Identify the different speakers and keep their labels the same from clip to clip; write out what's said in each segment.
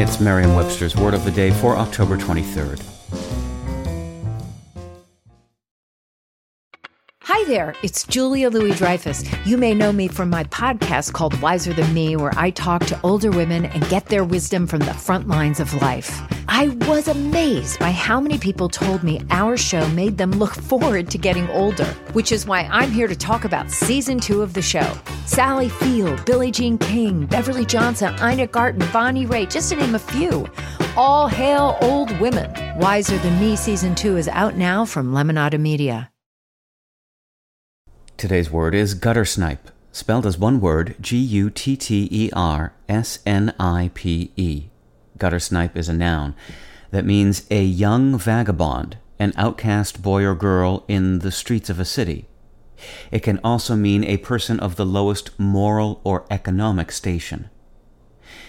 Speaker 1: It's Merriam Webster's Word of the Day for October 23rd.
Speaker 2: Hi there, it's Julia Louis Dreyfus. You may know me from my podcast called Wiser Than Me, where I talk to older women and get their wisdom from the front lines of life. I was amazed by how many people told me our show made them look forward to getting older, which is why I'm here to talk about season two of the show. Sally Field, Billie Jean King, Beverly Johnson, Ina Garten, Bonnie Raitt, just to name a few. All hail old women. Wiser Than Me season two is out now from Lemonada Media.
Speaker 1: Today's word is gutter snipe, spelled as one word G U T T E R S N I P E. Gutter snipe is a noun that means a young vagabond, an outcast boy or girl in the streets of a city. It can also mean a person of the lowest moral or economic station.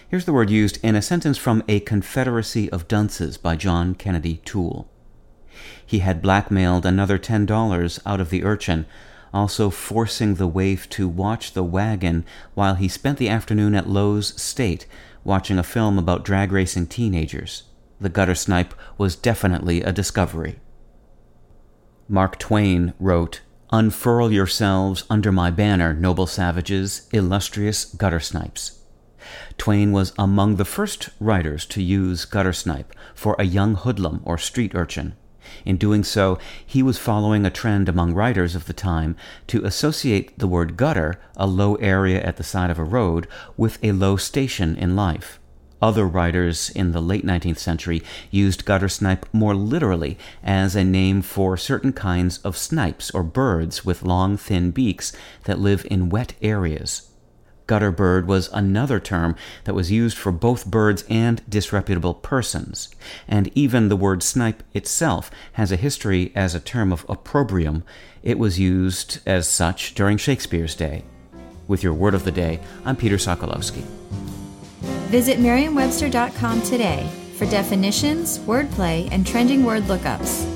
Speaker 1: Here's the word used in a sentence from A Confederacy of Dunces by John Kennedy Toole. He had blackmailed another ten dollars out of the urchin also forcing the waif to watch the wagon while he spent the afternoon at Loew's State watching a film about drag racing teenagers. The gutter snipe was definitely a discovery. Mark Twain wrote, Unfurl yourselves under my banner, noble savages, illustrious gutter snipes. Twain was among the first writers to use gutter snipe for a young hoodlum or street urchin. In doing so, he was following a trend among writers of the time to associate the word gutter, a low area at the side of a road, with a low station in life. Other writers in the late 19th century used gutter snipe more literally as a name for certain kinds of snipes or birds with long, thin beaks that live in wet areas. Gutter bird was another term that was used for both birds and disreputable persons, and even the word snipe itself has a history as a term of opprobrium. It was used as such during Shakespeare's day. With your word of the day, I'm Peter Sokolowski.
Speaker 3: Visit merriam-webster.com today for definitions, wordplay, and trending word lookups.